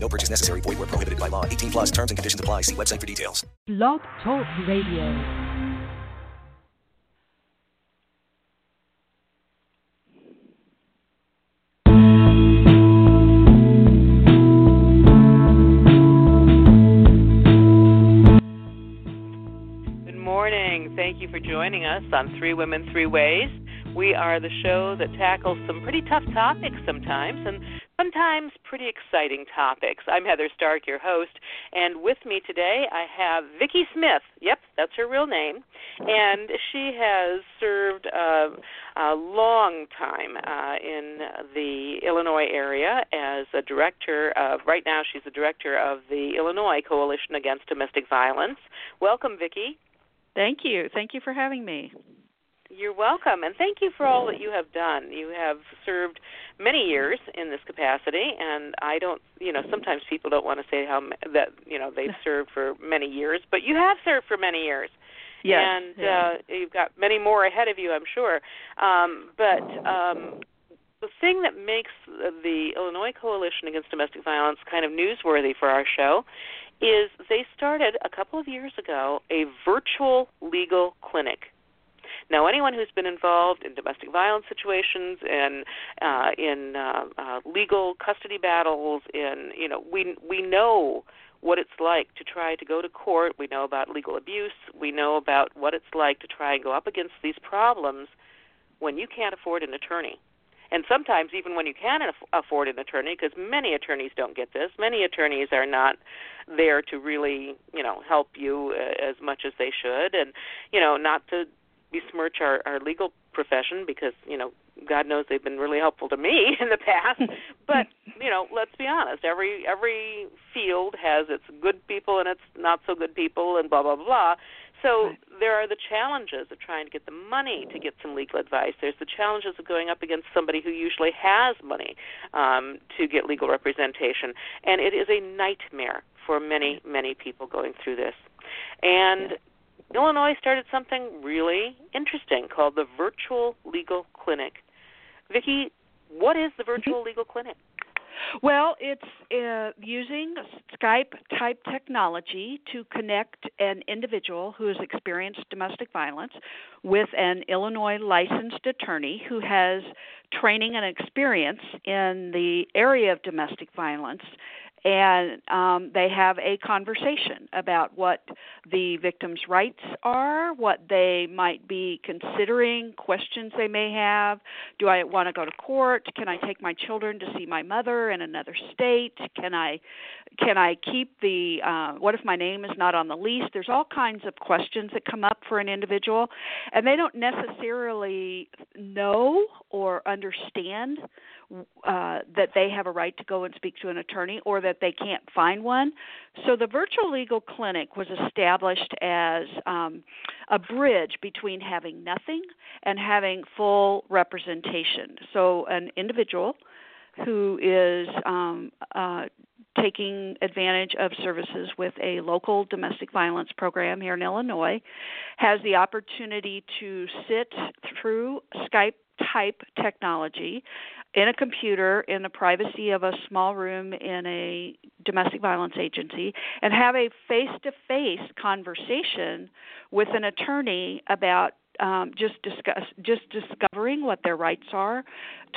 No purchase necessary. Void where prohibited by law. 18 plus terms and conditions apply. See website for details. Blog Talk Radio. Good morning. Thank you for joining us on Three Women, Three Ways. We are the show that tackles some pretty tough topics sometimes and sometimes pretty exciting topics. I'm Heather Stark, your host, and with me today I have Vickie Smith. Yep, that's her real name. And she has served uh, a long time uh, in the Illinois area as a director of, right now she's the director of the Illinois Coalition Against Domestic Violence. Welcome, Vickie. Thank you. Thank you for having me. You're welcome, and thank you for all that you have done. You have served many years in this capacity, and I don't, you know, sometimes people don't want to say how that, you know, they've served for many years, but you have served for many years. Yes, and yeah. uh, you've got many more ahead of you, I'm sure. Um, but um, the thing that makes the Illinois Coalition Against Domestic Violence kind of newsworthy for our show is they started a couple of years ago a virtual legal clinic. Now, anyone who's been involved in domestic violence situations and uh, in uh, uh, legal custody battles, in you know, we we know what it's like to try to go to court. We know about legal abuse. We know about what it's like to try and go up against these problems when you can't afford an attorney. And sometimes even when you can afford an attorney, because many attorneys don't get this. Many attorneys are not there to really, you know, help you uh, as much as they should, and you know, not to besmirch our, our legal profession because you know God knows they've been really helpful to me in the past. but you know, let's be honest. Every every field has its good people and its not so good people, and blah blah blah. So there are the challenges of trying to get the money to get some legal advice. There's the challenges of going up against somebody who usually has money um, to get legal representation, and it is a nightmare for many many people going through this. And Illinois started something really interesting called the Virtual Legal Clinic. Vickie, what is the Virtual Legal Clinic? Well, it's uh, using Skype type technology to connect an individual who has experienced domestic violence with an Illinois licensed attorney who has training and experience in the area of domestic violence and um, they have a conversation about what the victim's rights are, what they might be considering, questions they may have. Do I want to go to court? Can I take my children to see my mother in another state? Can I can I keep the uh, what if my name is not on the lease? There's all kinds of questions that come up for an individual, and they don't necessarily know or understand uh, that they have a right to go and speak to an attorney or that they can't find one. So the virtual legal clinic was established as um, a bridge between having nothing and having full representation. So an individual who is um, uh, taking advantage of services with a local domestic violence program here in Illinois has the opportunity to sit through Skype type technology in a computer in the privacy of a small room in a domestic violence agency and have a face to face conversation with an attorney about um, just discuss just discovering what their rights are,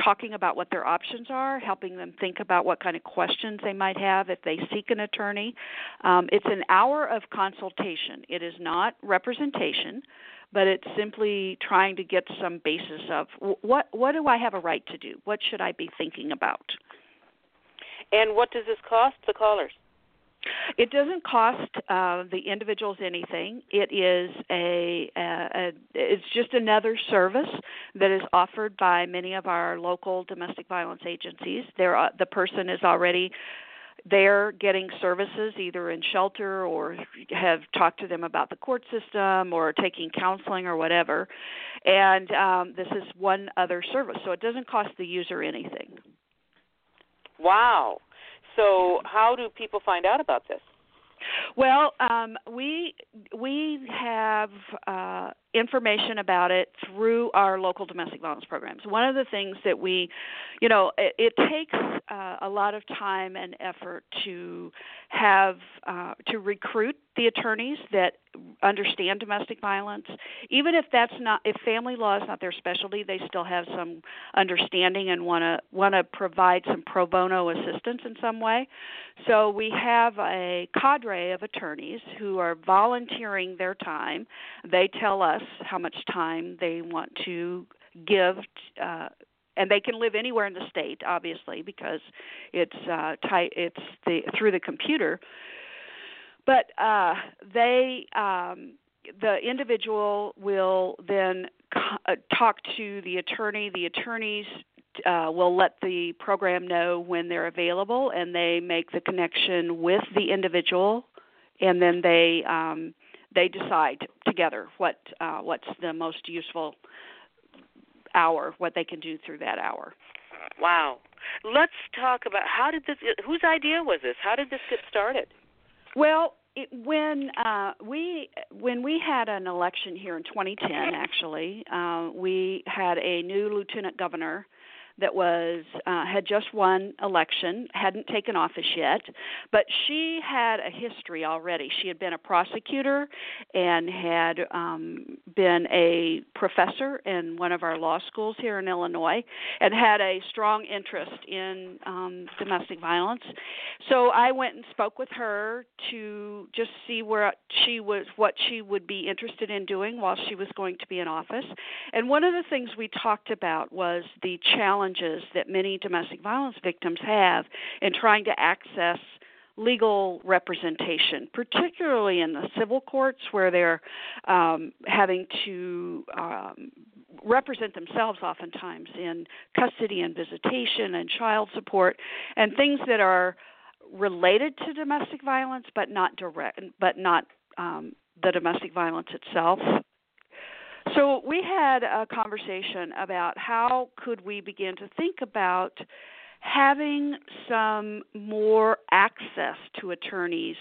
talking about what their options are, helping them think about what kind of questions they might have if they seek an attorney. Um, it's an hour of consultation. It is not representation but it's simply trying to get some basis of what what do I have a right to do? What should I be thinking about? And what does this cost the callers? It doesn't cost uh, the individuals anything. It is a, a, a it's just another service that is offered by many of our local domestic violence agencies. There, uh, the person is already they're getting services either in shelter or have talked to them about the court system or taking counseling or whatever. And um, this is one other service, so it doesn't cost the user anything. Wow. So, how do people find out about this? Well, um, we we have uh, information about it through our local domestic violence programs. One of the things that we, you know, it, it takes uh, a lot of time and effort to have uh, to recruit the attorneys that understand domestic violence. Even if that's not if family law is not their specialty, they still have some understanding and want to want to provide some pro bono assistance in some way. So we have a cadre of attorneys who are volunteering their time. They tell us how much time they want to give uh, and they can live anywhere in the state obviously because it's uh tight it's the through the computer. But uh they um the individual will then uh, talk to the attorney. The attorneys uh, will let the program know when they're available and they make the connection with the individual and then they um they decide together what uh, what's the most useful hour, what they can do through that hour. Wow. Let's talk about how did this whose idea was this? How did this get started? Well, it, when uh, we when we had an election here in 2010, actually, uh, we had a new lieutenant governor that was uh, had just won election, hadn't taken office yet, but she had a history already. She had been a prosecutor and had um, been a professor in one of our law schools here in Illinois, and had a strong interest in um, domestic violence. So I went and spoke with her to just see where she was, what she would be interested in doing while she was going to be in office. And one of the things we talked about was the challenge challenges that many domestic violence victims have in trying to access legal representation, particularly in the civil courts where they're um, having to um, represent themselves oftentimes in custody and visitation and child support and things that are related to domestic violence but not direct but not um, the domestic violence itself so we had a conversation about how could we begin to think about having some more access to attorneys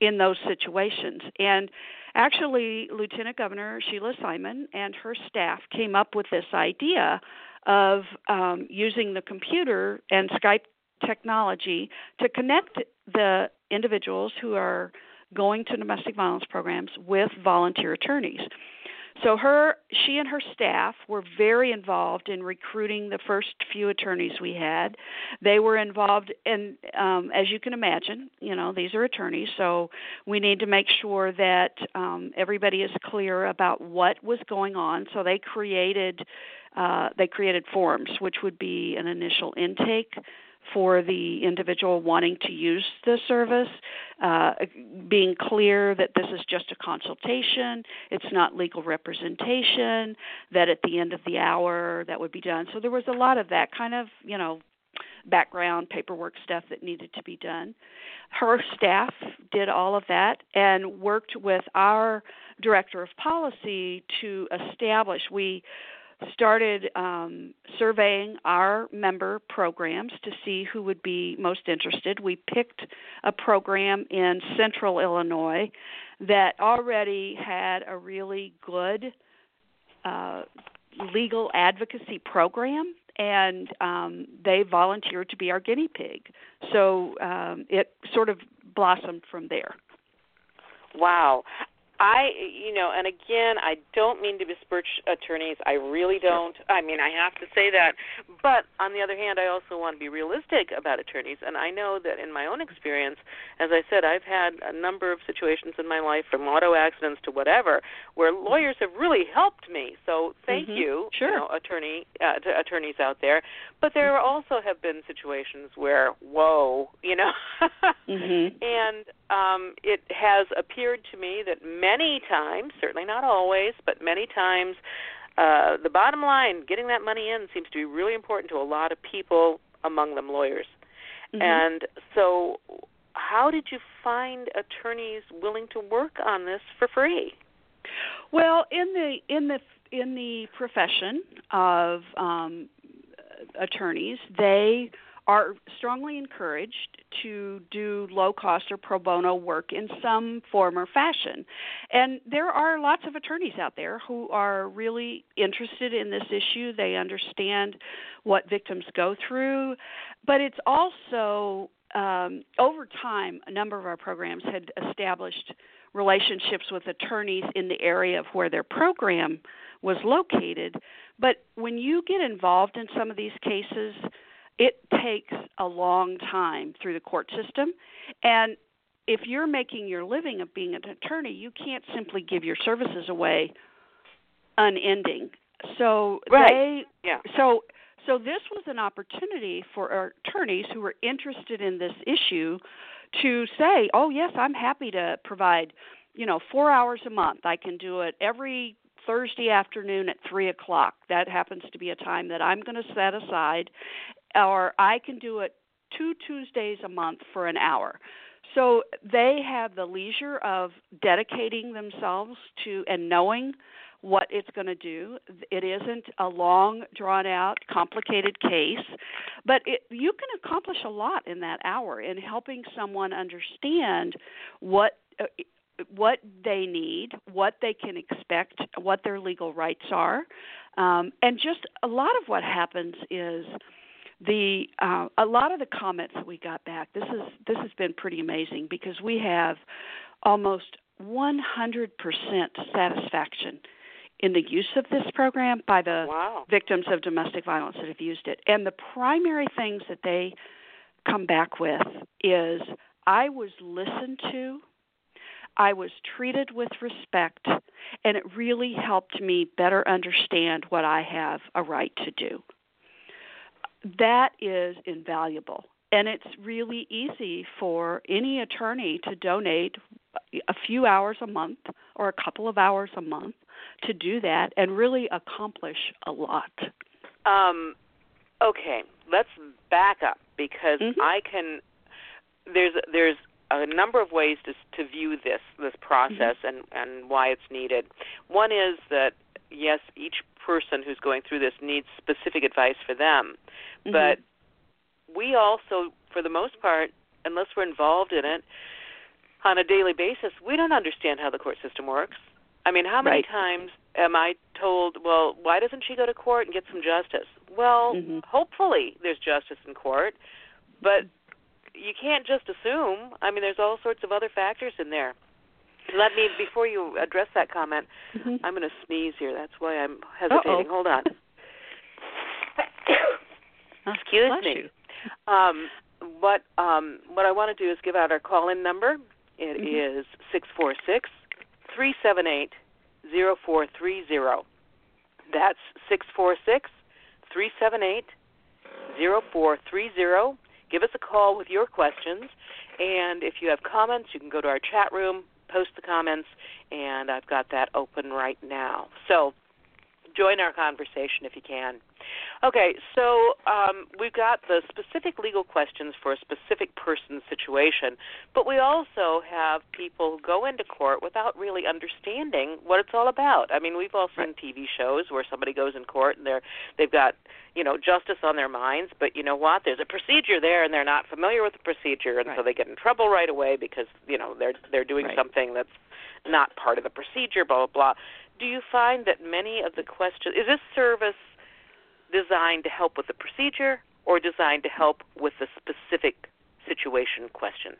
in those situations. And actually, Lieutenant Governor Sheila Simon and her staff came up with this idea of um, using the computer and Skype technology to connect the individuals who are going to domestic violence programs with volunteer attorneys. So her she and her staff were very involved in recruiting the first few attorneys we had. They were involved in um as you can imagine, you know, these are attorneys, so we need to make sure that um everybody is clear about what was going on. So they created uh they created forms which would be an initial intake for the individual wanting to use the service, uh, being clear that this is just a consultation, it's not legal representation, that at the end of the hour that would be done. So there was a lot of that kind of, you know, background paperwork stuff that needed to be done. Her staff did all of that and worked with our director of policy to establish we started um, surveying our member programs to see who would be most interested. We picked a program in central Illinois that already had a really good uh, legal advocacy program. And um, they volunteered to be our guinea pig. So um, it sort of blossomed from there. Wow. I, you know, and again, I don't mean to besmirch attorneys. I really don't. I mean, I have to say that. But on the other hand, I also want to be realistic about attorneys. And I know that in my own experience, as I said, I've had a number of situations in my life, from auto accidents to whatever, where lawyers have really helped me. So thank mm-hmm. you, sure. you know, attorney uh, to attorneys out there. But there also have been situations where, whoa, you know, mm-hmm. and um, it has appeared to me that many times, certainly not always, but many times, uh, the bottom line, getting that money in, seems to be really important to a lot of people, among them lawyers. Mhm. And so, how did you find attorneys willing to work on this for free? Well, in the in the in the profession of um, attorneys, they are strongly encouraged to do low cost or pro bono work in some form or fashion. And there are lots of attorneys out there who are really interested in this issue. They understand what victims go through, but it's also um, over time, a number of our programs had established relationships with attorneys in the area of where their program was located. But when you get involved in some of these cases, it takes a long time through the court system. And if you're making your living of being an attorney, you can't simply give your services away unending. So Right. they Yeah. so so this was an opportunity for our attorneys who were interested in this issue to say, "Oh yes, I'm happy to provide, you know, four hours a month. I can do it every Thursday afternoon at three o'clock. That happens to be a time that I'm going to set aside, or I can do it two Tuesdays a month for an hour." So they have the leisure of dedicating themselves to and knowing what it's going to do. It isn't a long, drawn out, complicated case, but it, you can accomplish a lot in that hour in helping someone understand what. Uh, what they need, what they can expect, what their legal rights are, um, and just a lot of what happens is the uh, a lot of the comments that we got back. This is this has been pretty amazing because we have almost 100% satisfaction in the use of this program by the Wow. victims of domestic violence that have used it. And the primary things that they come back with is I was listened to, I was treated with respect, and it really helped me better understand what I have a right to do. That is invaluable. And it's really easy for any attorney to donate a few hours a month or a couple of hours a month to do that and really accomplish a lot. Um, okay, let's back up because Mhm. I can. There's there's a number of ways to to view this this process and and why it's needed. One is that yes, each person who's going through this needs specific advice for them, Mhm. but we also, for the most part, unless we're involved in it on a daily basis, we don't understand how the court system works. I mean, how many Right. times am I told, well, why doesn't she go to court and get some justice? Well, Mhm. hopefully there's justice in court, but you can't just assume. I mean, there's all sorts of other factors in there. Let me, before you address that comment, Mhm. I'm going to sneeze here. That's why I'm hesitating. Uh-oh. Hold on. Excuse Bless me. you. Um, what um, what I want to do is give out our call-in number. It Mhm. is six four six three seven eight zero four three zero. That's six four six three seven eight zero four three zero. Give us a call with your questions, and if you have comments, you can go to our chat room, post the comments, and I've got that open right now. So join our conversation if you can. Okay, so um, we've got the specific legal questions for a specific person's situation, but we also have people who go into court without really understanding what it's all about. I mean, we've all seen TV shows where somebody goes in court and they're they've got you know justice on their minds, but you know what? There's a procedure there, and they're not familiar with the procedure, and so they get in trouble right away because you know they're they're doing Right. something that's not part of the procedure. Blah blah blah. Do you find that many of the questions is this service designed to help with the procedure or designed to help with the specific situation question?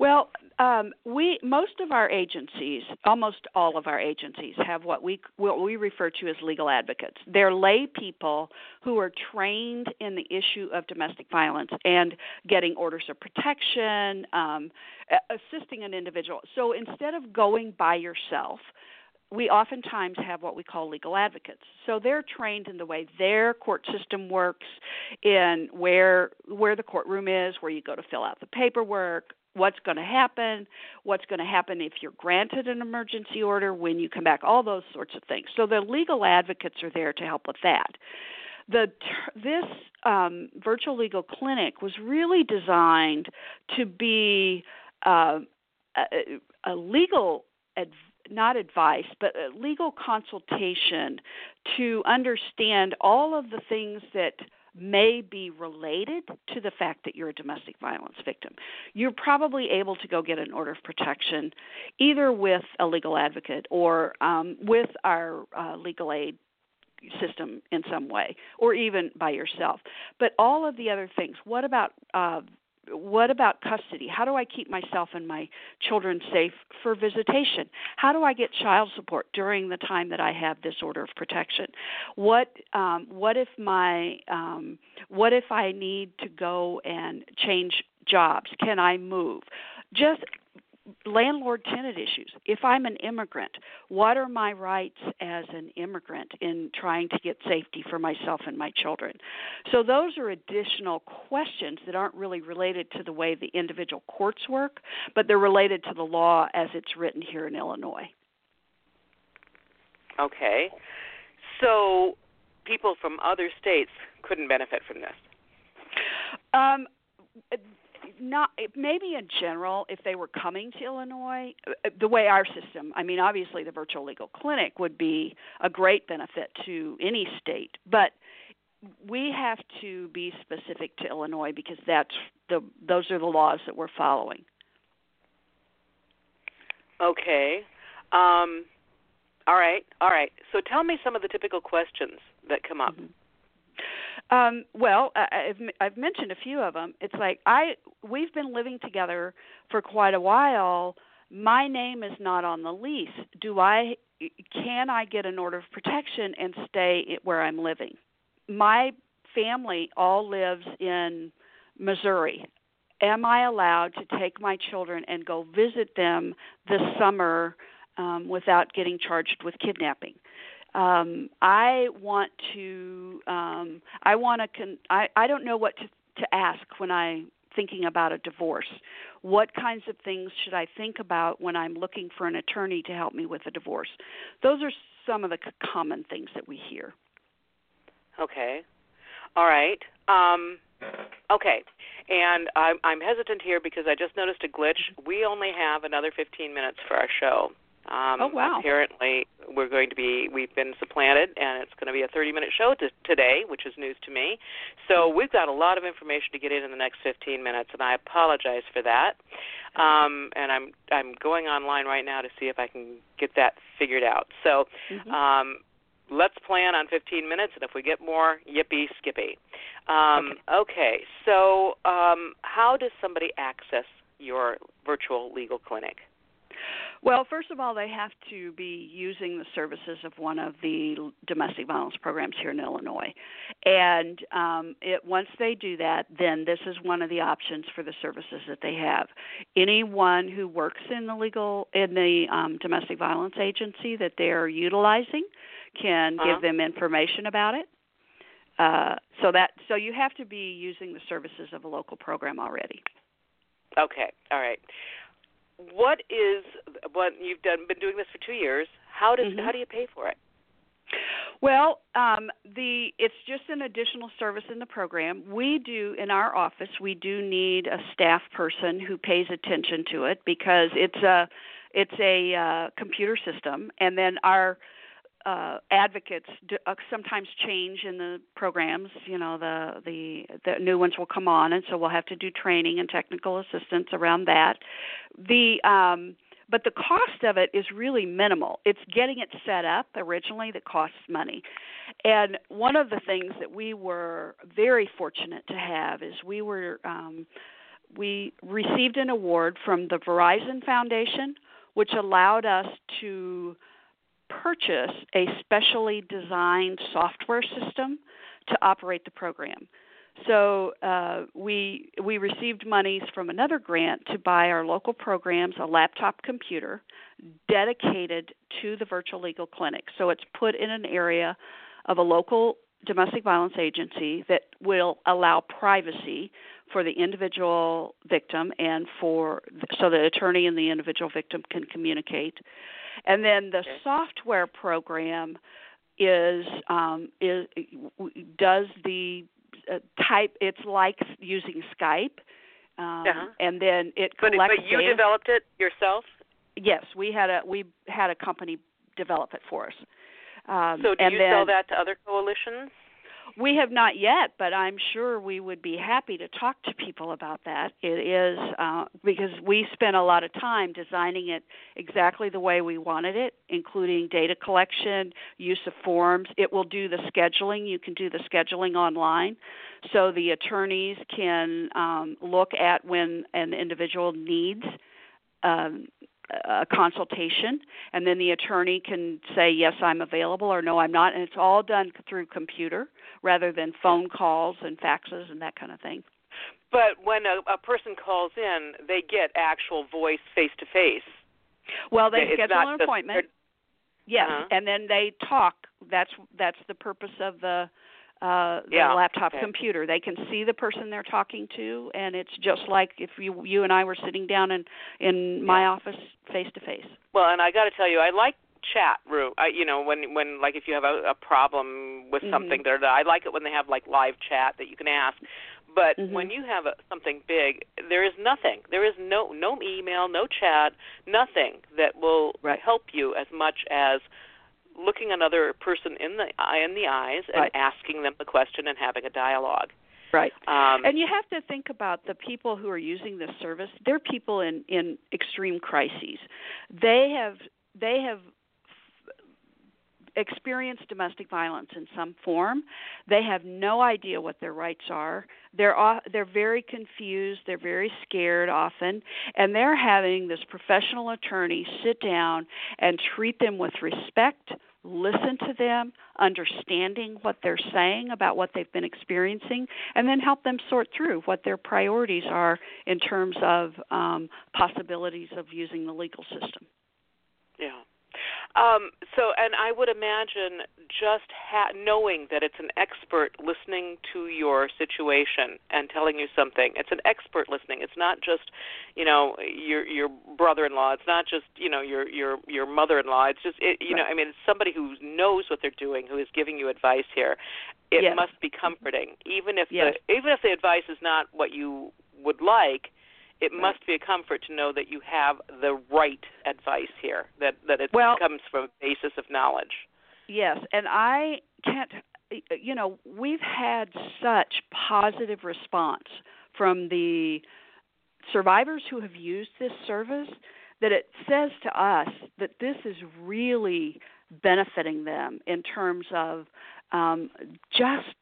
Well, um, we most of our agencies, almost all of our agencies, have what we what we refer to as legal advocates. They're lay people who are trained in the issue of domestic violence and getting orders of protection, um, assisting an individual. So instead of going by yourself, we oftentimes have what we call legal advocates. So they're trained in the way their court system works, in where where the courtroom is, where you go to fill out the paperwork, what's going to happen, what's going to happen if you're granted an emergency order when you come back, all those sorts of things. So the legal advocates are there to help with that. the this um, virtual legal clinic was really designed to be uh, a, a, legal adv- not advice, but legal consultation to understand all of the things that may be related to the fact that you're a domestic violence victim. You're probably able to go get an order of protection either with a legal advocate or um, with our uh, legal aid system in some way or even by yourself but all of the other things what about uh, what about custody? How do I keep myself and my children safe for visitation? How do I get child support during the time that I have this order of protection? What um, what if my um, what if I need to go and change jobs? Can I move? Just landlord tenant issues. If I'm an immigrant, what are my rights as an immigrant in trying to get safety for myself and my children? So, those are additional questions that aren't really related to the way the individual courts work, but they're related to the law as it's written here in Illinois. Okay. So, people from other states couldn't benefit from this? Um, not maybe in general if they were coming to Illinois uh, the way our system I mean obviously the virtual legal clinic would be a great benefit to any state but we have to be specific to Illinois because that's the those are the laws that we're following. Okay. Um all right all right. So tell me some of the typical questions that come up. Mm-hmm. Um, well, I've I've mentioned a few of them. It's like I we've been living together for quite a while. My name is not on the lease. Do I can I get an order of protection and stay where I'm living? My family all lives in Missouri. Am I allowed to take my children and go visit them this summer um, without getting charged with kidnapping? Um, I want to um, I want to con- I I don't know what to to ask when I thinking about a divorce. What kinds of things should I think about when I'm looking for an attorney to help me with a divorce? Those are some of the c- common things that we hear. Okay. All right. Um, okay. And I'm, I'm hesitant here because I just noticed a glitch. We only have another 15 minutes for our show. Um, oh wow! Apparently, we're going to be we've been supplanted, and it's going to be a 30-minute show to, today, which is news to me. So we've got a lot of information to get in in the next 15 minutes, and I apologize for that. Um, and I'm I'm going online right now to see if I can get that figured out. So. Mm-hmm. Um, let's plan on 15 minutes, and if we get more, yippee skippy. Um, okay. okay. So, um, how does somebody access your virtual legal clinic? Well, first of all, they have to be using the services of one of the domestic violence programs here in Illinois. And um, it, once they do that, then this is one of the options for the services that they have. Anyone who works in the legal in the um, domestic violence agency that they are utilizing can uh-huh. give them information about it. Uh, so that so you have to be using the services of a local program already. Okay, all right what is what you've done been doing this for two years how does mm-hmm. how do you pay for it well, um, the it's just an additional service in the program. We do in our office. We do need a staff person who pays attention to it because it's a it's a uh, computer system, and then our uh, advocates do, uh, sometimes change in the programs. You know, the the the new ones will come on, and so we'll have to do training and technical assistance around that. The um, but the cost of it is really minimal. It's getting it set up originally that costs money. And one of the things that we were very fortunate to have is we were um, we received an award from the Verizon Foundation, which allowed us to purchase a specially designed software system to operate the program. So uh, we we received monies from another grant to buy our local programs a laptop computer dedicated to the virtual legal clinic. So it's put in an area of a local domestic violence agency that will allow privacy for the individual victim and for so the attorney and the individual victim can communicate. And then the software program is um, is does the uh, type. It's like using Skype, um, Uh-huh. and then it But collects but you data. developed it yourself. Yes, we had a we had a company develop it for us. Um, So do you then sell that to other coalitions? We have not yet, but I'm sure we would be happy to talk to people about that. It is uh, because we spent a lot of time designing it exactly the way we wanted it, including data collection, use of forms. It will do the scheduling. You can do the scheduling online, so the attorneys can um, look at when an individual needs. Um, a consultation and then the attorney can say yes I'm available or no I'm not and it's all done through computer rather than phone calls and faxes and that kind of thing. But when a, a person calls in, they get actual voice face to face. Well, they It's schedule an appointment. Yes, Uh-huh. and then they talk. That's that's the purpose of the uh the laptop okay. computer. They can see the person they're talking to and it's just like if you you and I were sitting down in in my office face to face. Well, and I got to tell you, I like chat, room. I, you know, when when like if you have a, a problem with Mhm. something, there, I like it when they have like live chat that you can ask. But Mhm. when you have a, something big, there is nothing. There is no no email, no chat, nothing that will Right. help you as much as looking another person in the eye in the eyes and Right. asking them the question and having a dialogue. Right. Um, And you have to think about the people who are using this service. They're people in in extreme crises. They have they have experienced domestic violence in some form. They have no idea what their rights are. They're they're very confused. They're very scared often, and they're having this professional attorney sit down and treat them with respect, listen to them, understanding what they're saying about what they've been experiencing, and then help them sort through what their priorities are in terms of um, possibilities of using the legal system. Um, so, and I would imagine just ha- knowing that it's an expert listening to your situation and telling you something. It's an expert listening. It's not just, you know, your your brother-in-law. It's not just, you know, your your your mother-in-law. It's just, it, you know, I mean, it's somebody who knows what they're doing, who is giving you advice here. It Yes. must be comforting, even if Yes. the even if the advice is not what you would like it must be a comfort to know that you have the right advice here that that it Well- comes from a basis of knowledge Yes, and I can't. You know, we've had such positive response from the survivors who have used this service that it says to us that this is really benefiting them in terms of um, just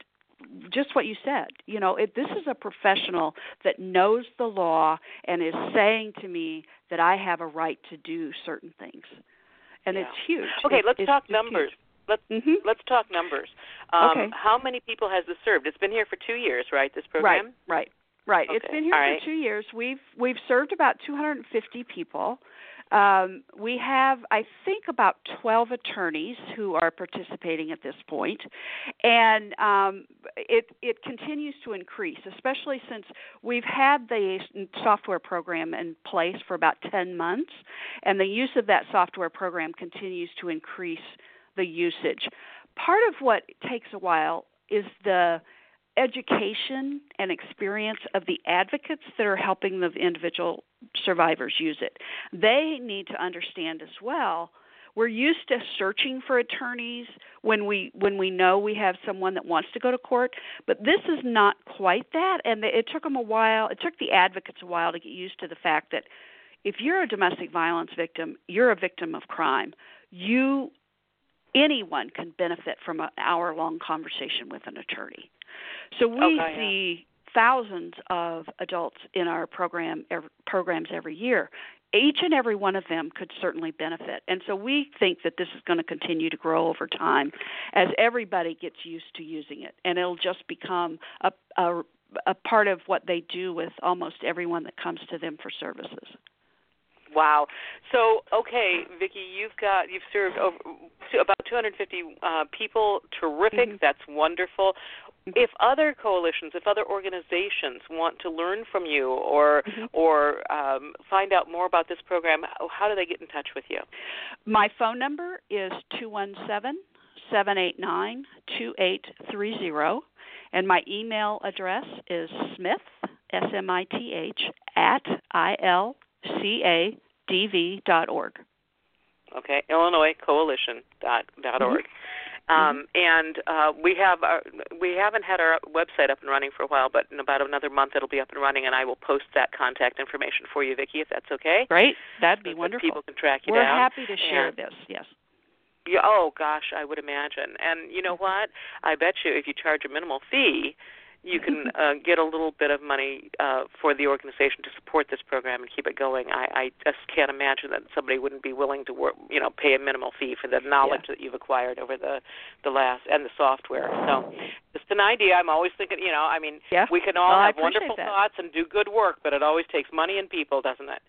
just what you said. You know, it, this is a professional that knows the law and is saying to me that I have a right to do certain things, and Yeah. it's huge. okay It's- let's talk numbers let's huge. Mhm. let's talk numbers um Okay. how many people has this served it's been here for 2 years right this program Right, right, right. It's been here all for right. two years. We've we've served about 250 people. Um, we have, I think, about 12 attorneys who are participating at this point, and um, it it continues to increase, especially since we've had the software program in place for about 10 months, and the use of that software program continues to increase the usage. Part of what takes a while is the education and experience of the advocates that are helping the individual survivors use it. They need to understand as well. We're used to searching for attorneys when we when we know we have someone that wants to go to court, but this is not quite that and it took them a while. It took the advocates a while to get used to the fact that if you're a domestic violence victim, you're a victim of crime. You anyone can benefit from an hour long conversation with an attorney. So we Okay, yeah. see thousands of adults in our program programs every year. Each and every one of them could certainly benefit. And so we think that this is going to continue to grow over time as everybody gets used to using it and it'll just become a a a part of what they do with almost everyone that comes to them for services. Wow. So, okay, Vickie, you've got you've served over to about 250 uh, people. Terrific. Mhm. That's wonderful. If other coalitions, if other organizations want to learn from you or Mhm. or um, find out more about this program, how do they get in touch with you? My phone number is two one seven seven eight nine two eight three zero, and my email address is smith s m i t h at i l c a d v dot org. Okay, Illinois Coalition dot dot org. Um, and uh, we have our, we haven't had our website up and running for a while, but in about another month it'll be up and running, and I will post that contact information for you, Vickie, if that's okay. Great, that'd be So that wonderful. People can track you We're down. happy to share And- this. Yes. Yeah, oh gosh, I would imagine. And you know what? I bet you if you charge a minimal fee, you can uh, get a little bit of money uh, for the organization to support this program and keep it going. I, I just can't imagine that somebody wouldn't be willing to work, you know, pay a minimal fee for the knowledge that you've acquired over the the last and the software. So, just an idea. I'm always thinking, you know, I mean, Yeah. we can all Well, have wonderful that. thoughts and do good work, but it always takes money and people, doesn't it?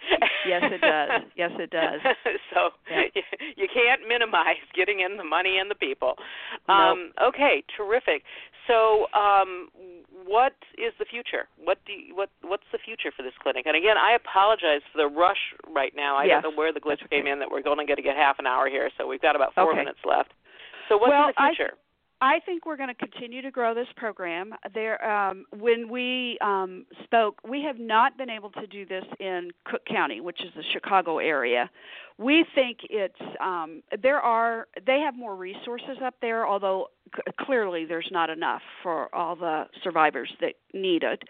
Yes, it does. Yes, it does. so Yeah. you, you can't minimize getting in the money and the people. Nope. Um, okay, terrific. So, um, what is the future? What do you, what what's the future for this clinic? And again, I apologize for the rush right now. I Yes, don't know where the glitch okay. came in that we're going to get to get half an hour here, so we've got about four Okay. minutes left. So, what's Well, the future? I think we're going to continue to grow this program. There, um, when we um, spoke, we have not been able to do this in Cook County, which is the Chicago area. We think it's um, there are they have more resources up there, although c- clearly there's not enough for all the survivors that need it.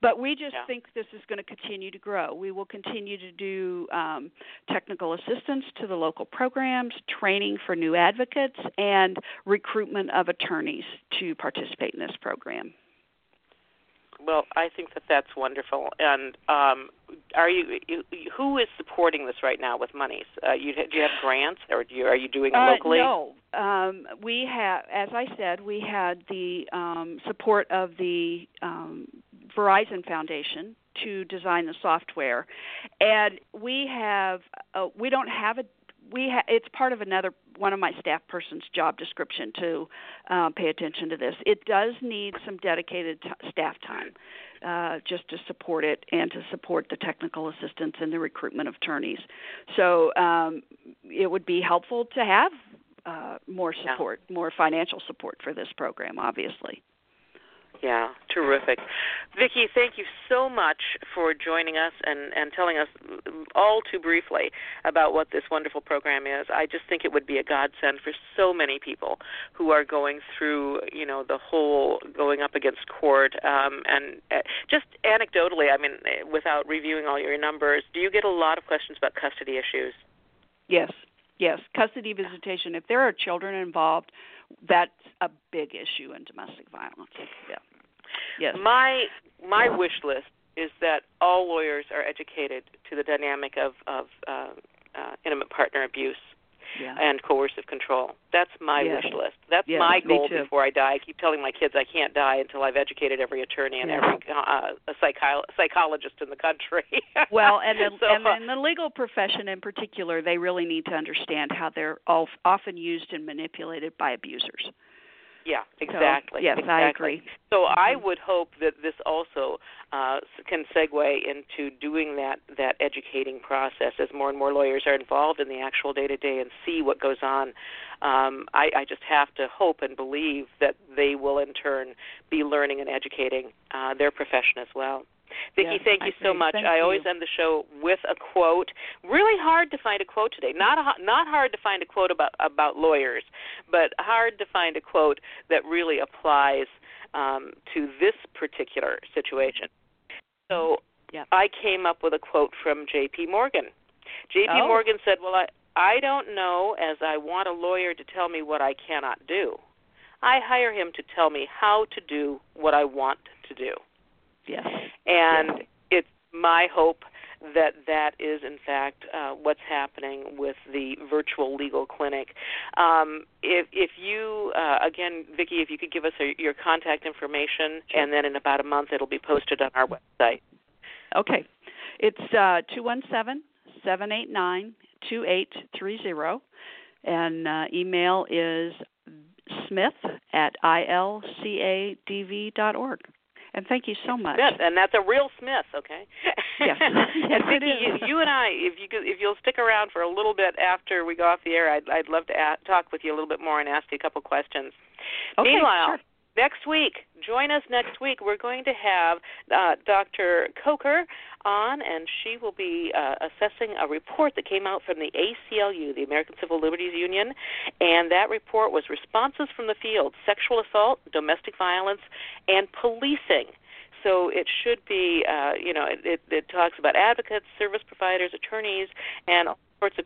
But we just Yeah. think this is going to continue to grow. We will continue to do um, technical assistance to the local programs, training for new advocates, and recruitment of attorneys to participate in this program. Well, I think that that's wonderful. And um, are you, you who is supporting this right now with monies? Uh, you, do you have grants, or do you, are you doing it Uh, locally? no, um, we have, as I said, we had the um, support of the um, Verizon Foundation to design the software, and we have uh, we don't have a we ha- it's part of another one of my staff person's job description to uh, pay attention to this. It does need some dedicated t- staff time uh, just to support it and to support the technical assistance and the recruitment of attorneys. So um, it would be helpful to have uh, more Yeah. support, more financial support for this program, obviously. Yeah, terrific. Vickie, thank you so much for joining us and, and telling us all too briefly about what this wonderful program is. I just think it would be a godsend for so many people who are going through, you know, the whole going up against court. Um, and uh, just anecdotally, I mean, without reviewing all your numbers, do you get a lot of questions about custody issues? Yes, yes. Custody visitation. If there are children involved, that's a big issue in domestic violence. Yeah. Yes. My my wish list is that all lawyers are educated to the dynamic of of uh, uh, intimate partner abuse Yeah. and coercive control. That's my Yes. wish list. That's Yes, my goal before I die. I keep telling my kids I can't die until I've educated every attorney and Yeah. every uh, a psycho- psychologist in the country. Well, and the, so, and in the legal profession in particular, they really need to understand how they're all often used and manipulated by abusers. Yeah, exactly. yes, exactly. I agree. So I Mhm. would hope that this also uh, can segue into doing that that educating process as more and more lawyers are involved in the actual day to day and see what goes on. Um, I, I just have to hope and believe that they will in turn be learning and educating uh, their profession as well. Vickie, Yes, thank you so much. Thank I you. always end the show with a quote. Really hard to find a quote today. Not a, not hard to find a quote about about lawyers, but hard to find a quote that really applies um, to this particular situation. So Yeah. I came up with a quote from J.P. Morgan. J.P. Oh. Morgan said, "Well, I I don't know as I want a lawyer to tell me what I cannot do. I hire him to tell me how to do what I want to do." Yes. And it's my hope that that is in fact uh, what's happening with the virtual legal clinic. Um, if, if you uh, again, Vickie, if you could give us a, your contact information, Sure. and then in about a month it'll be posted on our website. Okay. It's uh two one seven seven eight nine two eight three zero, and uh, email is smith at ilcadv dot org. And thank you so much. Smith, and that's a real Smith, okay? Yes. yes and it Vickie, is. you, you and I, if you could, if you'll stick around for a little bit after we go off the air, I'd I'd love to a talk with you a little bit more and ask you a couple questions. Okay, Meanwhile, sure. next week, join us next week. We're going to have uh, Dr. Coker on, and she will be uh, assessing a report that came out from the ACLU, the American Civil Liberties Union, and that report was responses from the field: sexual assault, domestic violence, and policing. So it should be, uh, you know, it, it, it talks about advocates, service providers, attorneys, and all sorts of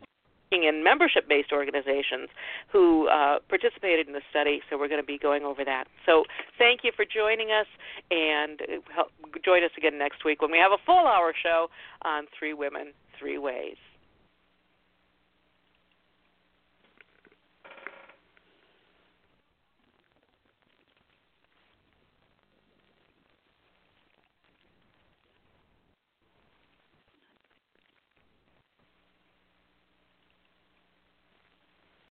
in membership-based organizations who uh, participated in the study. So we're going to be going over that. So thank you for joining us, and uh, join us again next week when we have a full-hour show on Three Women, Three Ways.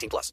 18 plus.